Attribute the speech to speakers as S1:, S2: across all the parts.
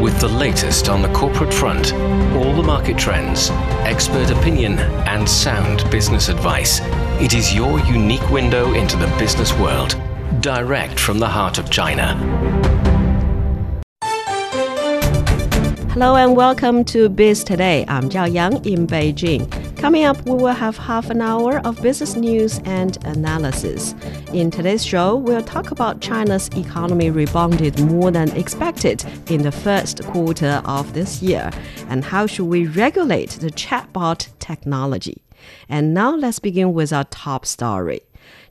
S1: with the latest on the corporate front, all the market trends, expert opinion, and sound business advice. It is your unique window into the business world, direct from the heart of China.
S2: Hello and welcome to Biz Today. I'm Zhao Yang in Beijing. Coming up, we will have half an hour of business news and analysis. In today's show, we'll talk about China's economy rebounded more than expected in the first quarter of this year, and how should we regulate the chatbot technology. And now let's begin with our top story.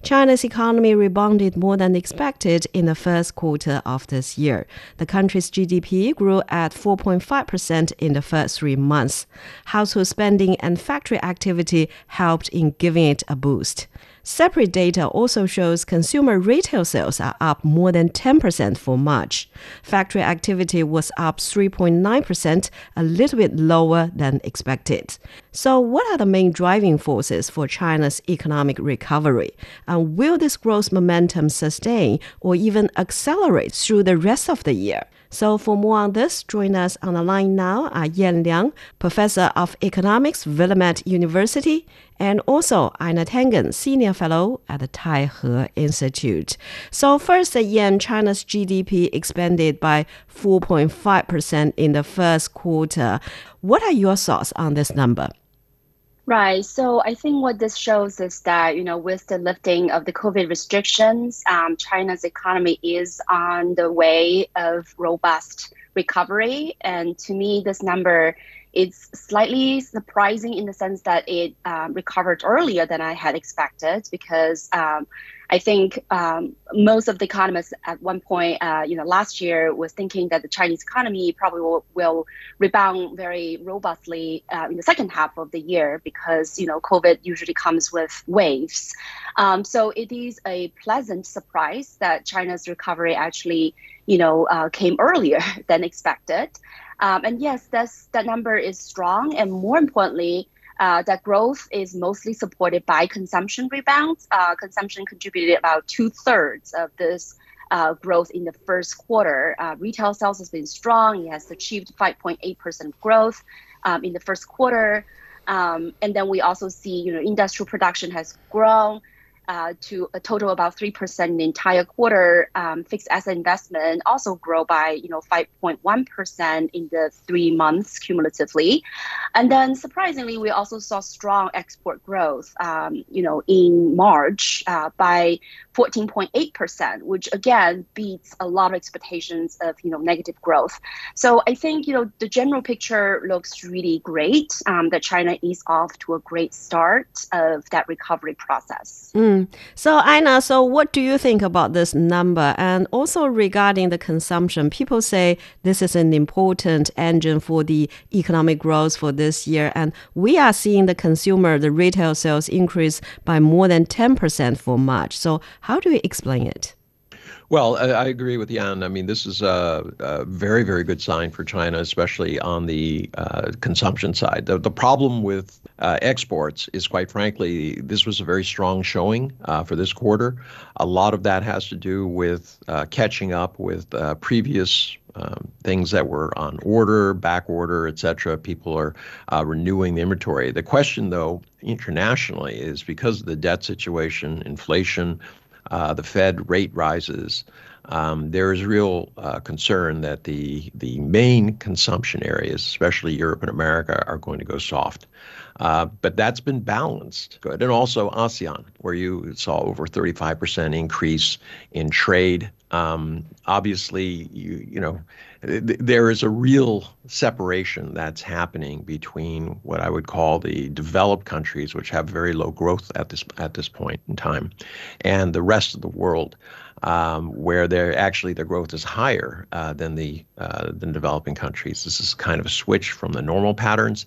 S2: China's economy rebounded more than expected in the first quarter of this year. The country's GDP grew at 4.5% in the first three months. Household spending and factory activity helped in giving it a boost. Separate data also shows consumer retail sales are up more than 10% for March. Factory activity was up 3.9%, a little bit lower than expected. So, what are the main driving forces for China's economic recovery? And will this growth momentum sustain or even accelerate through the rest of the year? So for more on this, join us on the line now are Yan Liang, Professor of Economics, Willamette University, and also Einar Tangen, Senior Fellow at the Taihe Institute. So first, Yan, China's GDP expanded by 4.5% in the first quarter. What are your thoughts on this number?
S3: Right. So I think what this shows is that, you know, with the lifting of the COVID restrictions, um, China's economy is on the way of robust recovery. And to me, this number is slightly surprising in the sense that it um, recovered earlier than I had expected because um, I think um, most of the economists at one point, uh, you know, last year was thinking that the Chinese economy probably will, will rebound very robustly uh, in the second half of the year because, you know, COVID usually comes with waves. Um, so it is a pleasant surprise that China's recovery actually, you know, uh, came earlier than expected. Um, and yes, that's, that number is strong. And more importantly, uh, that growth is mostly supported by consumption rebounds. Uh, consumption contributed about two thirds of this uh, growth in the first quarter. Uh, retail sales has been strong. It has achieved 5.8% growth um, in the first quarter. Um, and then we also see, you know, industrial production has grown uh, to a total about 3% in the entire quarter. Um, fixed asset investment also grow by, you know, 5.1% in the three months cumulatively. And then surprisingly, we also saw strong export growth, um, you know, in March uh, by 14.8%, which again beats a lot of expectations of, you know, negative growth. So I think, you know, the general picture looks really great um, that China is off to a great start of that recovery process.
S2: Mm. Mm. So, Einar, so what do you think about this number? And also regarding the consumption, people say this is an important engine for the economic growth for this year. And we are seeing the consumer, the retail sales increase by more than 10% for March. So, how do you explain it?
S4: Well, I, agree with Yan. I mean, this is a, a, very, very good sign for China, especially on the uh, consumption side. The, the problem with uh, exports is, quite frankly, this was a very strong showing uh, for this quarter. A lot of that has to do with uh, catching up with uh, previous um, things that were on order, back order, et cetera. People are uh, renewing the inventory. The question, though, internationally is because of the debt situation, inflation, uh, the Fed rate rises, um, there is real uh, concern that the the main consumption areas, especially Europe and America, are going to go soft. Uh, but that's been balanced good, and also ASEAN, where you saw over 35% increase in trade. Um, obviously, you you know th- there is a real separation that's happening between what I would call the developed countries, which have very low growth at this at this point in time, and the rest of the world um, where they're actually their growth is higher uh, than the uh, than developing countries. This is kind of a switch from the normal patterns,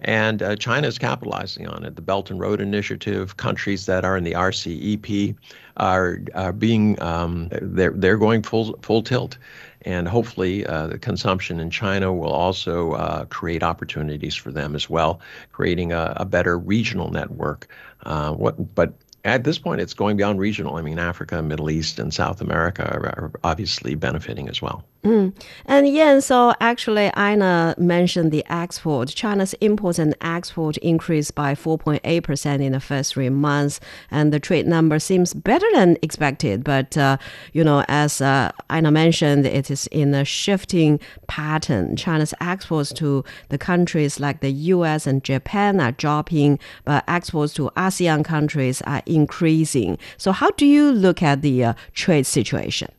S4: and uh, China is capitalizing on it. The Belt and Road Initiative, countries that are in the RCEP, are are being um, they're they're going full full tilt. And hopefully, uh, the consumption in China will also uh, create opportunities for them as well, creating a, a better regional network. Uh, what, but at this point, it's going beyond regional. I mean, Africa, Middle East, and South America are, obviously benefiting as well.
S2: Mm. And yeah, so actually, Einar mentioned the export. China's imports and export increased by 4.8% in the first three months, and the trade number seems better than expected. But, uh, you know, as uh, Einar mentioned, it is in a shifting pattern. China's exports to the countries like the US and Japan are dropping, but exports to ASEAN countries are increasing. So, how do you look at the uh, trade situation?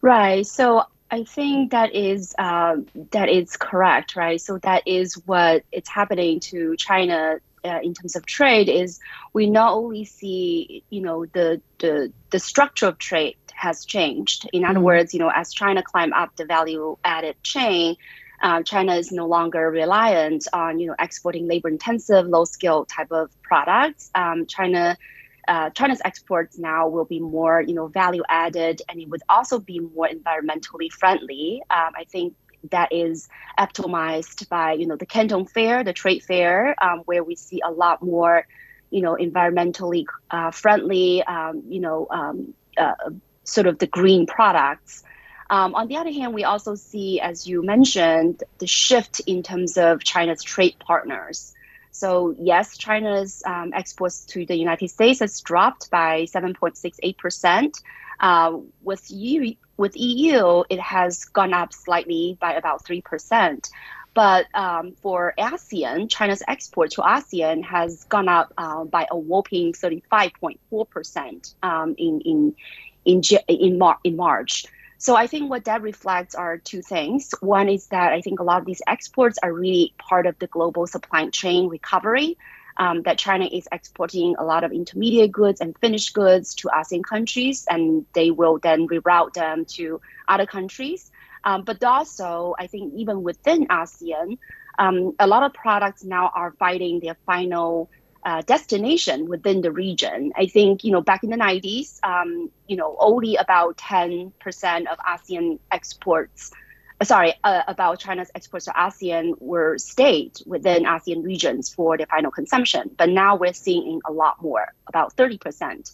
S3: Right. So I think that is uh, that is correct, right? So that is what it's happening to China uh, in terms of trade. Is we not only see you know the the the structure of trade has changed. In other mm-hmm. words, you know, as China climb up the value added chain. Uh, China is no longer reliant on you know exporting labor intensive, low skill type of products. Um, China uh, China's exports now will be more, you know, value added, and it would also be more environmentally friendly. Um, I think that is optimized by, you know, the Canton Fair, the trade fair, um, where we see a lot more, you know, environmentally uh, friendly, um, you know, um, uh, sort of the green products. Um, on the other hand, we also see, as you mentioned, the shift in terms of China's trade partners. So yes, China's um, exports to the United States has dropped by 7.68%. Uh, with EU, with EU, it has gone up slightly by about 3%. But um, for ASEAN, China's export to ASEAN has gone up uh, by a whopping 35.4% um, in, in, in, in, Mar- in March. So I think what that reflects are two things. One is that I think a lot of these exports are really part of the global supply chain recovery. Um, that China is exporting a lot of intermediate goods and finished goods to ASEAN countries, and they will then reroute them to other countries. Um, but also, I think even within ASEAN, um, a lot of products now are fighting their final uh, destination within the region. I think you know back in the 90s, um, you know only about 10% of ASEAN exports, uh, sorry, uh, about China's exports to ASEAN were stayed within ASEAN regions for their final consumption. But now we're seeing a lot more, about 30%.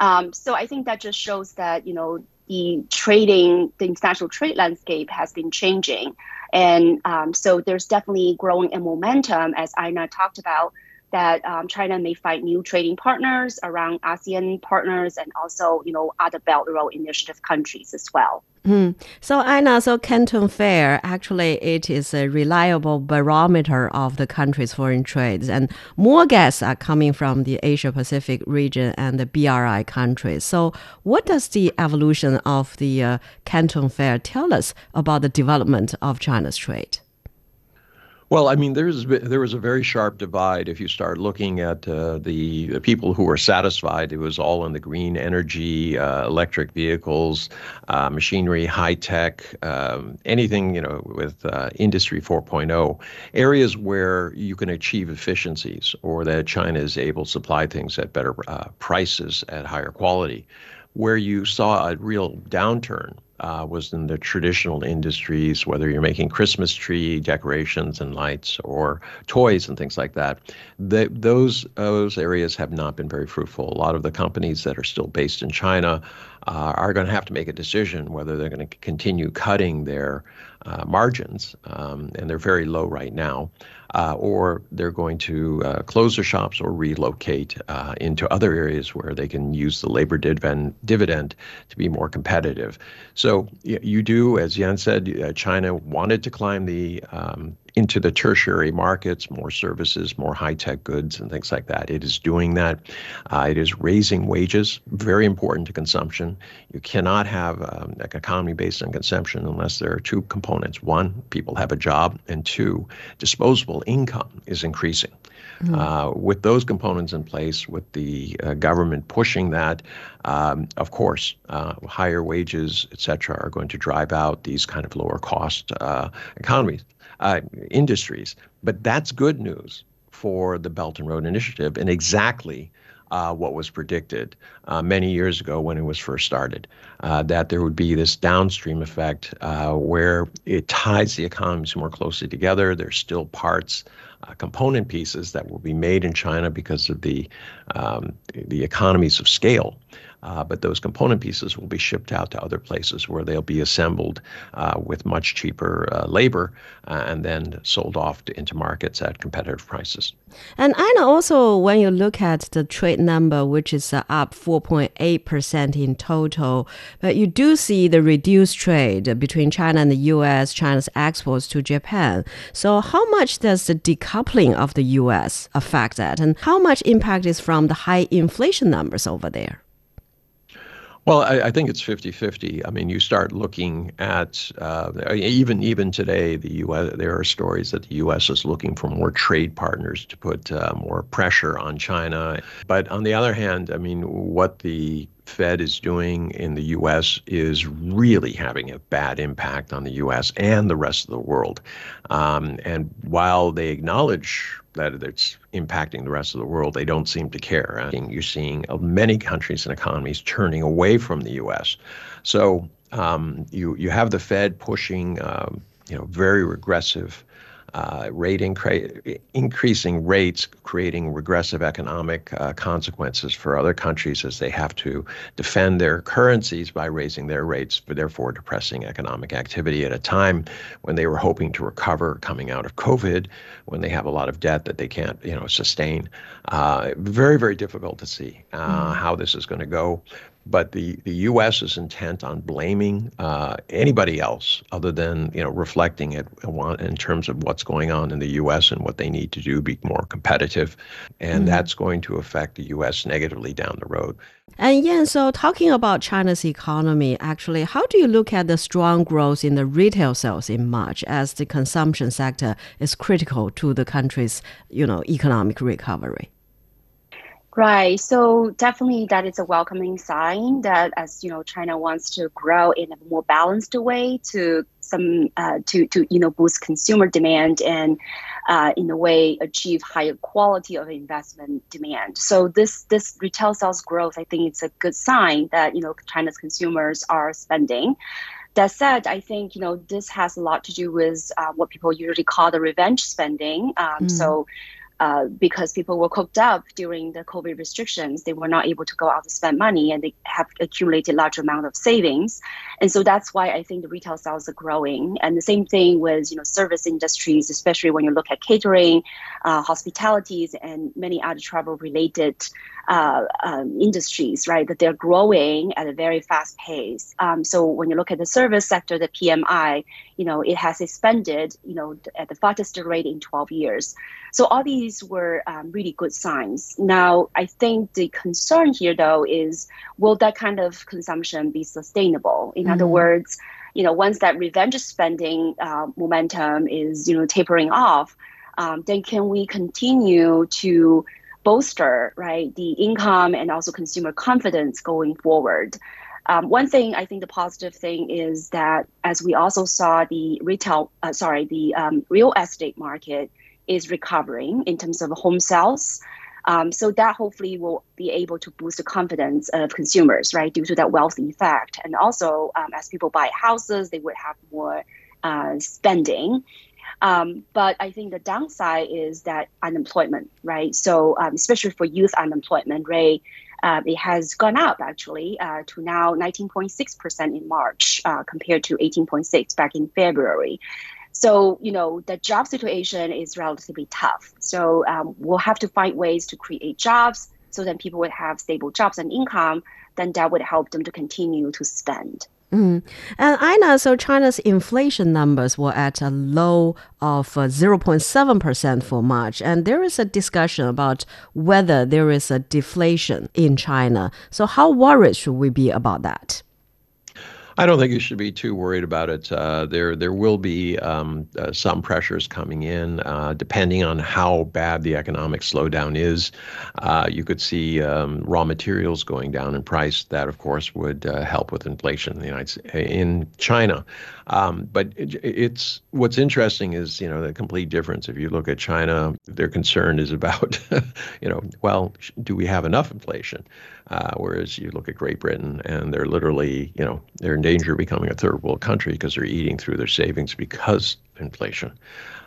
S3: Um, so I think that just shows that you know the trading, the international trade landscape has been changing, and um, so there's definitely growing a momentum, as Einar talked about that um, China may find new trading partners around ASEAN partners and also, you know, other Belt Road Initiative countries as well.
S2: Mm. So, Einar, so Canton Fair actually it is a reliable barometer of the country's foreign trades, and more guests are coming from the Asia Pacific region and the BRI countries. So, what does the evolution of the uh, Canton Fair tell us about the development of China's trade?
S4: Well, I mean, there's there was a very sharp divide if you start looking at uh, the, people who were satisfied. It was all in the green energy, uh, electric vehicles, uh, machinery, high tech, um, anything you know with uh, industry 4.0 areas where you can achieve efficiencies or that China is able to supply things at better uh, prices at higher quality. Where you saw a real downturn uh, was in the traditional industries, whether you're making Christmas tree decorations and lights or toys and things like that. The, those those areas have not been very fruitful. A lot of the companies that are still based in China uh, are going to have to make a decision whether they're going to continue cutting their uh, margins, um, and they're very low right now, uh, or they're going to uh, close their shops or relocate uh, into other areas where they can use the labor dividend, dividend to be more competitive. So you do, as Yan said, uh, China wanted to climb the um, into the tertiary markets, more services, more high tech goods, and things like that. It is doing that. Uh, it is raising wages, very important to consumption. You cannot have um, an economy based on consumption unless there are two components. One, people have a job, and two, disposable income is increasing. Mm-hmm. Uh, with those components in place, with the uh, government pushing that, um, of course, uh, higher wages, et cetera, are going to drive out these kind of lower cost uh, economies uh, industries. But that's good news for the Belt and Road Initiative and exactly uh, what was predicted uh, many years ago when it was first started, uh, that there would be this downstream effect uh, where it ties the economies more closely together. There's still parts uh, component pieces that will be made in China because of the um, the economies of scale. Uh, but those component pieces will be shipped out to other places where they'll be assembled uh, with much cheaper uh, labor uh, and then sold off to, into markets at competitive prices.
S2: And I know also when you look at the trade number, which is uh, up 4.8% in total, but you do see the reduced trade between China and the US, China's exports to Japan. So, how much does the decoupling of the US affect that? And how much impact is from the high inflation numbers over there?
S4: Well, I, I, think it's 50-50. I mean, you start looking at uh, even even today, the U.S. There are stories that the U.S. is looking for more trade partners to put uh, more pressure on China. But on the other hand, I mean, what the Fed is doing in the U.S. is really having a bad impact on the U.S. and the rest of the world. Um, and while they acknowledge that it's impacting the rest of the world, they don't seem to care. You're seeing many countries and economies turning away from the U.S. So um, you you have the Fed pushing um, you know very regressive uh, rate incre- increasing rates, creating regressive economic uh, consequences for other countries as they have to defend their currencies by raising their rates, but therefore depressing economic activity at a time when they were hoping to recover coming out of COVID, when they have a lot of debt that they can't, you know, sustain. Uh, very, very difficult to see mm. how this is going to go. But the, the U.S. is intent on blaming uh, anybody else other than you know reflecting it in terms of what's going on in the U.S. and what they need to do be more competitive, and mm that's going to affect the U.S. negatively down the road.
S2: And yeah, so talking about China's economy, actually, how do you look at the strong growth in the retail sales in March as the consumption sector is critical to the country's you know economic recovery?
S3: Right. So definitely that is a welcoming sign that as you know China wants to grow in a more balanced way to some uh, to to you know boost consumer demand and uh, in a way achieve higher quality of investment demand. So this this retail sales growth I think it's a good sign that you know China's consumers are spending. That said, I think you know this has a lot to do with uh, what people usually call the revenge spending. Um, mm. So uh, because people were cooped up during the COVID restrictions, they were not able to go out to spend money, and they have accumulated large amount of savings, and so that's why I think the retail sales are growing. And the same thing with you know service industries, especially when you look at catering, uh, hospitalities, and many other travel related uh, um, industries, right? That they're growing at a very fast pace. Um, so when you look at the service sector, the PMI, you know, it has expanded, you know, at the fastest rate in 12 years. So all these were um, really good signs. Now, I think the concern here, though, is will that kind of consumption be sustainable? In mm-hmm. other words, you know, once that revenge spending uh, momentum is, you know, tapering off, um, then can we continue to bolster, right, the income and also consumer confidence going forward? Um, one thing I think the positive thing is that as we also saw the retail, uh, sorry, the um, real estate market is recovering in terms of home sales. Um, so that hopefully will be able to boost the confidence of consumers, right, due to that wealth effect. And also, um, as people buy houses, they would have more uh, spending. Um, but I think the downside is that unemployment, right? So um, especially for youth unemployment rate, uh, it has gone up actually uh, to now 19.6% in March uh, compared to 18.6 back in February. So, you know, the job situation is relatively tough. So um, we'll have to find ways to create jobs so then people would have stable jobs and income. Then that would help them to continue to spend.
S2: Mm. And I know, so China's inflation numbers were at a low of uh, 0.7% for March. And there is a discussion about whether there is a deflation in China. So, how worried should we be about that?
S4: I don't think you should be too worried about it. Uh, there, there will be um, uh, some pressures coming in, uh, depending on how bad the economic slowdown is. Uh, you could see um, raw materials going down in price. That, of course, would uh, help with inflation in the United States, in China. Um, but it, it's what's interesting is you know the complete difference. If you look at China, their concern is about you know well, do we have enough inflation? Uh, whereas you look at Great Britain and they're literally you know they're in danger of becoming a third world country because they're eating through their savings because inflation.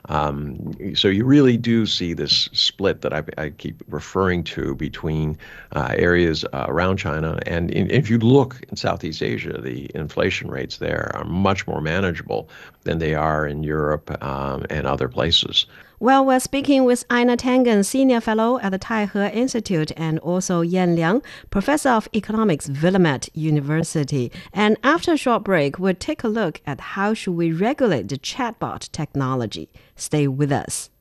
S4: Um, so you really do see this split that I, I keep referring to between uh, areas uh, around China. And in, if you look in Southeast Asia, the inflation rates there are much more manageable than they are in Europe um, and other places.
S2: Well, we're speaking with Einar Tangen, Senior Fellow at the Taihe Institute, and also Yan Liang, Professor of Economics, Willamette University. And after a short break, we'll take a look at how should we regulate the chatbot technology. Stay with us.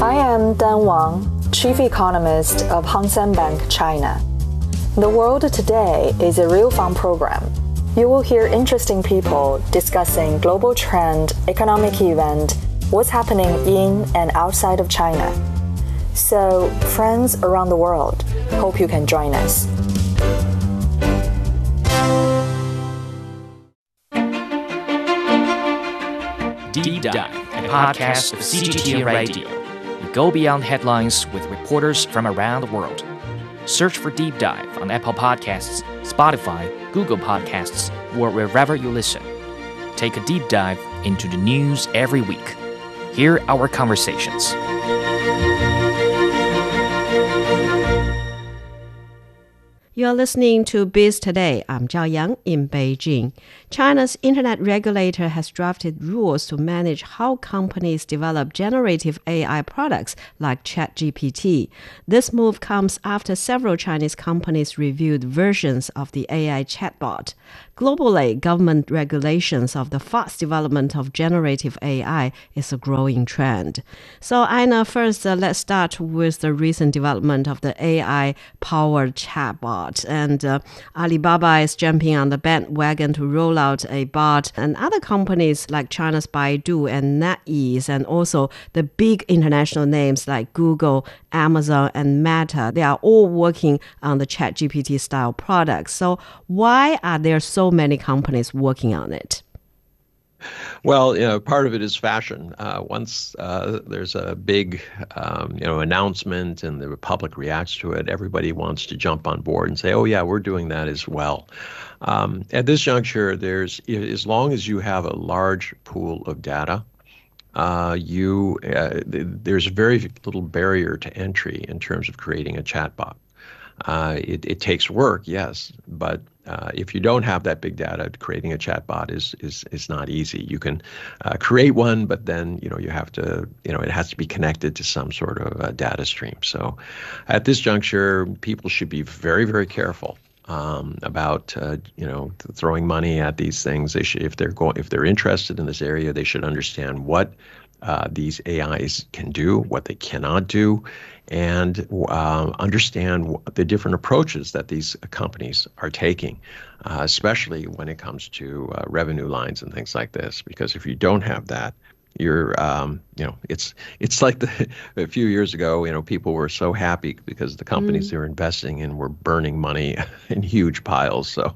S5: I am Dan Wang, Chief Economist of Hang Seng Bank, China. The World Today is a real fun program you will hear interesting people discussing global trend, economic event, what's happening in and outside of China. So, friends around the world, hope you can join us.
S6: Deep Dive, a podcast of CGTN Radio. We go beyond headlines with reporters from around the world. Search for Deep Dive on Apple Podcasts, Spotify, Google Podcasts, or wherever you listen. Take a deep dive into the news every week. Hear our conversations.
S2: You're listening to Biz Today. I'm Zhao Yang in Beijing. China's internet regulator has drafted rules to manage how companies develop generative AI products like ChatGPT. This move comes after several Chinese companies reviewed versions of the AI chatbot. Globally, government regulations of the fast development of generative AI is a growing trend. So, Einar, first, uh, let's start with the recent development of the AI powered chatbot. And uh, Alibaba is jumping on the bandwagon to roll out a bot, and other companies like China's Baidu and NetEase, and also the big international names like Google, Amazon, and Meta, they are all working on the ChatGPT style products. So, why are there so many companies working on it?
S4: Well, you know, part of it is fashion. Uh, once uh, there's a big, um, you know, announcement and the public reacts to it, everybody wants to jump on board and say, "Oh yeah, we're doing that as well." Um, at this juncture, there's as long as you have a large pool of data, uh, you uh, there's very little barrier to entry in terms of creating a chatbot. Uh, it, it takes work, yes, but uh, if you don't have that big data, creating a chatbot is is is not easy. You can uh, create one, but then you know you have to you know it has to be connected to some sort of data stream. So, at this juncture, people should be very very careful um, about uh, you know throwing money at these things. They should if they're going if they're interested in this area, they should understand what uh, these AIs can do, what they cannot do, and uh, understand the different approaches that these companies are taking, uh, especially when it comes to uh, revenue lines and things like this. Because if you don't have that, you're um, you know it's it's like the, a few years ago you know people were so happy because the companies mm. they were investing in were burning money in huge piles. So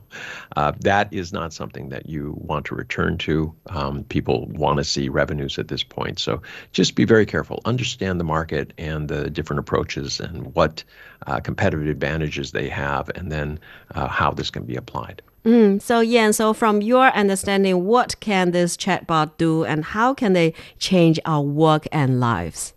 S4: uh, that is not something that you want to return to. Um, people want to see revenues at this point. So just be very careful. Understand the market and the different approaches and what uh, competitive advantages they have and then uh, how this can be applied
S2: Mm, so Yan, so from your understanding, what can this chatbot do, and how can they change our work and lives?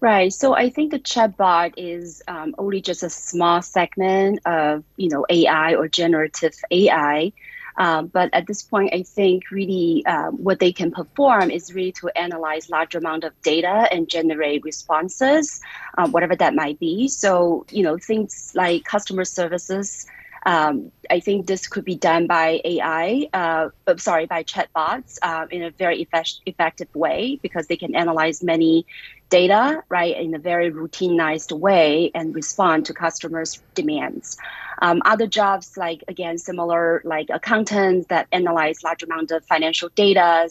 S3: Right. So I think the chatbot is um, only just a small segment of you know AI or generative AI. Um, but at this point, I think really um, what they can perform is really to analyze large amount of data and generate responses, uh, whatever that might be. So you know things like customer services um, I think this could be done by AI, uh, sorry, by chatbots uh, in a very effect- effective way because they can analyze many data, right, in a very routinized way and respond to customers' demands. Um, other jobs, like again, similar like accountants that analyze large amount of financial data,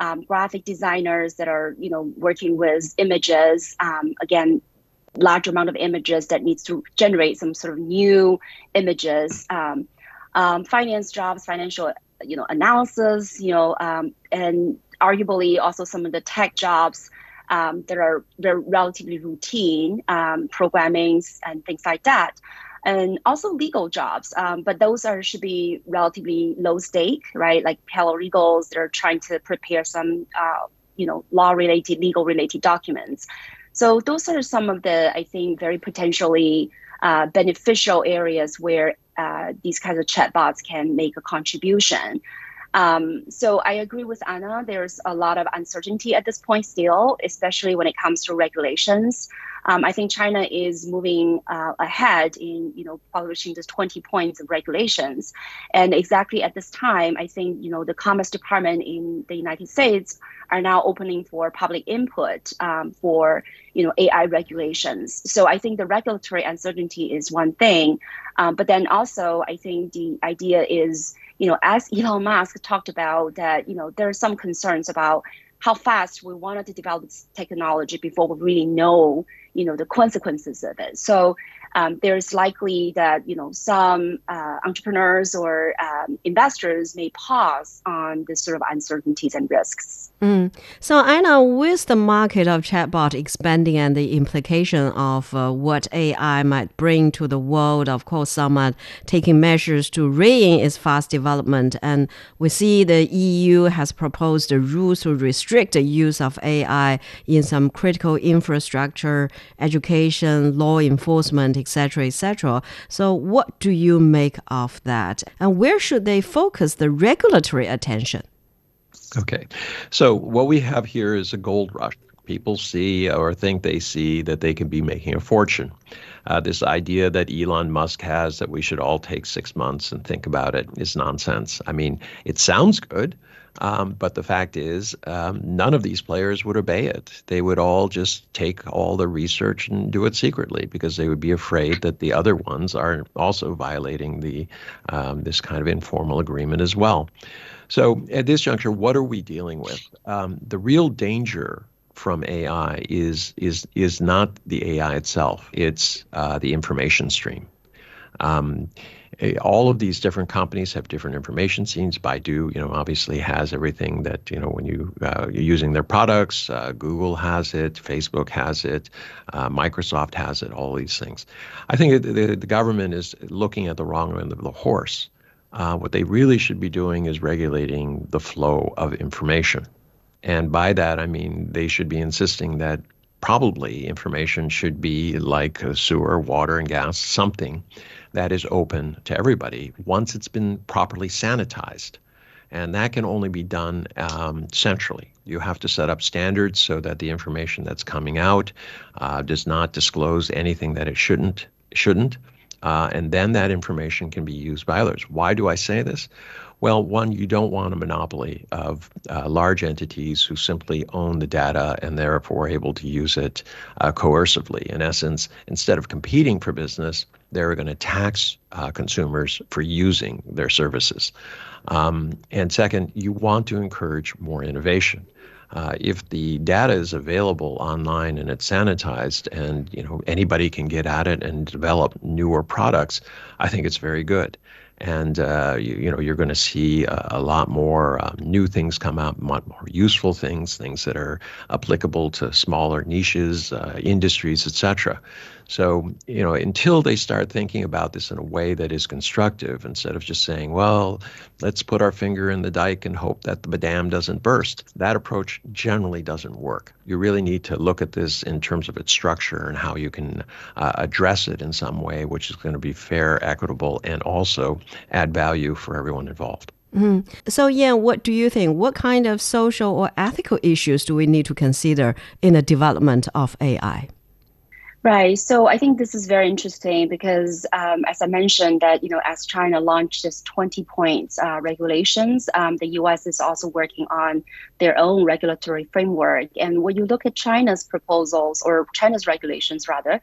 S3: um, graphic designers that are you know working with images, um, again, large amount of images that needs to generate some sort of new images. Um, um, finance jobs, financial you know analysis, you know, um, and arguably also some of the tech jobs um, that are very relatively routine, um, programming and things like that. and also legal jobs. Um, but those are should be relatively low stake, right? Like paralegals, they're trying to prepare some, uh, you know, law related, legal related documents. So those are some of the, I think, very potentially uh, beneficial areas where uh, these kinds of chatbots can make a contribution. Um, so I agree with Einar. There's a lot of uncertainty at this point still, especially when it comes to regulations. Um, I think China is moving uh, ahead in you know publishing this 20 points of regulations, and exactly at this time, I think you know the Commerce Department in the United States are now opening for public input um, for you know AI regulations. So I think the regulatory uncertainty is one thing, um, but then also I think the idea is you know as Elon Musk talked about that you know there are some concerns about how fast we wanted to develop this technology before we really know you know the consequences of it. So um, there's likely that you know some uh, entrepreneurs or um, investors may pause on this sort of uncertainties and risks.
S2: Mm. So, Einar, with the market of chatbot expanding and the implication of uh, what AI might bring to the world, of course, some are taking measures to rein its fast development. And we see the EU has proposed rules to restrict the use of AI in some critical infrastructure, education, law enforcement, etc., etc. So, what do you make of that? And where should they focus the regulatory attention?
S4: Okay. So what we have here is a gold rush. People see or think they see that they can be making a fortune. Uh, this idea that Elon Musk has that we should all take six months and think about it is nonsense. I mean, it sounds good, um, but the fact is, um, none of these players would obey it. They would all just take all the research and do it secretly because they would be afraid that the other ones are also violating the um, this kind of informal agreement as well. So at this juncture, what are we dealing with? Um, the real danger from AI is is is not the AI itself. It's uh, the information stream. Um, all of these different companies have different information scenes. Baidu, you know, obviously has everything that you know when you uh, you're using their products. Uh, Google has it, Facebook has it, uh, Microsoft has it. All these things. I think the, the government is looking at the wrong end of the horse. Uh, what they really should be doing is regulating the flow of information. And by that, I mean they should be insisting that probably information should be like sewer, water, and gas, something that is open to everybody once it's been properly sanitized. And that can only be done um, centrally. You have to set up standards so that the information that's coming out uh, does not disclose anything that it shouldn't. Shouldn't. Uh, and then that information can be used by others. Why do I say this? Well, one, you don't want a monopoly of uh, large entities who simply own the data and therefore are able to use it uh, coercively. In essence, instead of competing for business, they're going to tax uh, consumers for using their services. Um, and second, you want to encourage more innovation. Uh, if the data is available online and it's sanitized and you know anybody can get at it and develop newer products, I think it's very good and uh, you, you, know you're going to see a, a lot more um, new things come out, more useful things, things that are applicable to smaller niches, uh, industries, etc. So you know until they start thinking about this in a way that is constructive, instead of just saying, "Well, let's put our finger in the dike and hope that the dam doesn't burst," that approach generally doesn't work. You really need to look at this in terms of its structure and how you can uh, address it in some way, which is going to be fair, equitable, and also add value for everyone involved.
S2: Mm-hmm. So, yeah, what do you think? What kind of social or ethical issues do we need to consider in the development of AI?
S3: Right. So I think this is very interesting because, um, as I mentioned, that you know, as China launched this 20 points uh, regulations, um, the U.S. is also working on their own regulatory framework. And when you look at China's proposals or China's regulations, rather,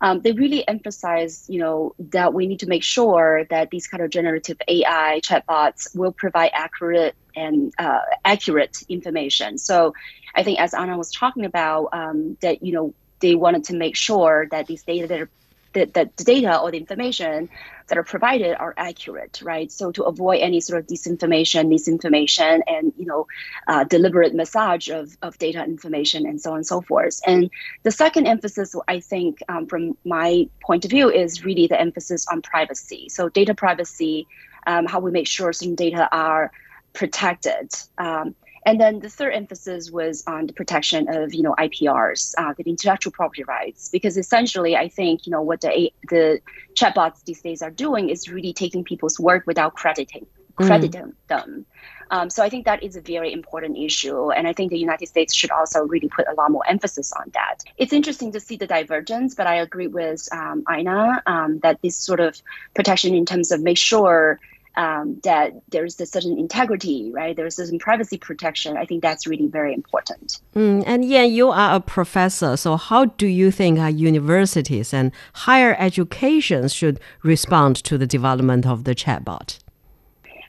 S3: um, they really emphasize, you know, that we need to make sure that these kind of generative AI chatbots will provide accurate and uh, accurate information. So, I think as Einar was talking about, um, that you know they wanted to make sure that these data that, are, that, the data or the information that are provided are accurate, right? So to avoid any sort of disinformation, misinformation, and you know, uh, deliberate massage of, of data information and so on and so forth. And the second emphasis, I think, um, from my point of view, is really the emphasis on privacy. So data privacy, um, how we make sure certain data are protected. Um, and then the third emphasis was on the protection of, you know, IPRs, uh, the intellectual property rights, because essentially, I think, you know, what the the chatbots these days are doing is really taking people's work without crediting mm. crediting mm. them. Um, so I think that is a very important issue, and I think the United States should also really put a lot more emphasis on that. It's interesting to see the divergence, but I agree with um, Einar um, that this sort of protection in terms of make sure um, that there's a certain integrity, right? There's certain privacy protection. I think that's really very important.
S2: Mm, and yeah, you are a professor. So how do you think our universities and higher education should respond to the development of the chatbot?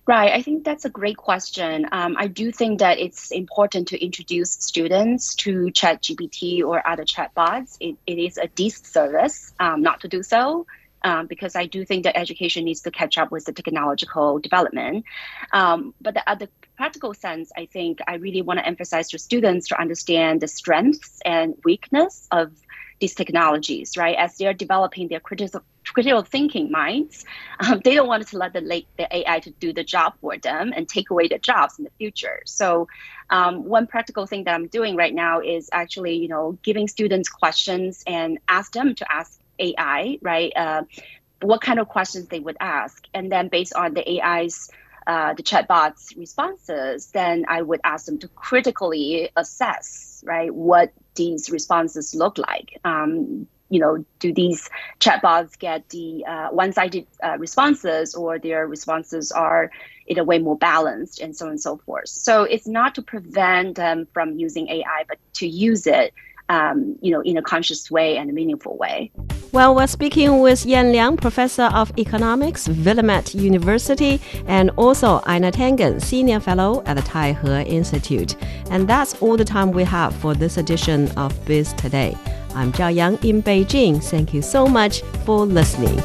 S3: Right. I think that's a great question. Um, I do think that it's important to introduce students to ChatGPT or other chatbots. It, it is a disservice um, not to do so um, because I do think that education needs to catch up with the technological development. Um, but the, the practical sense, I think I really want to emphasize to students to understand the strengths and weakness of these technologies, right? As they're developing their critical critical thinking minds, um, they don't want to let the, the AI to do the job for them and take away their jobs in the future. So, um, one practical thing that I'm doing right now is actually, you know, giving students questions and ask them to ask AI, right? Uh, what kind of questions they would ask, and then based on the AI's uh, the chatbot's responses, then I would ask them to critically assess, right, what these responses look like. Um, you know, do these chatbots get the uh, one-sided uh, responses, or their responses are in a way more balanced, and so on and so forth. So it's not to prevent them from using AI, but to use it um, you know, in a conscious way and a meaningful way.
S2: Well, we're speaking with Yan Liang, Professor of Economics, Willamette University, and also Einar Tangen, Senior Fellow at the Taihe Institute. And that's all the time we have for this edition of Biz Today. I'm Zhao Yang in Beijing. Thank you so much for listening.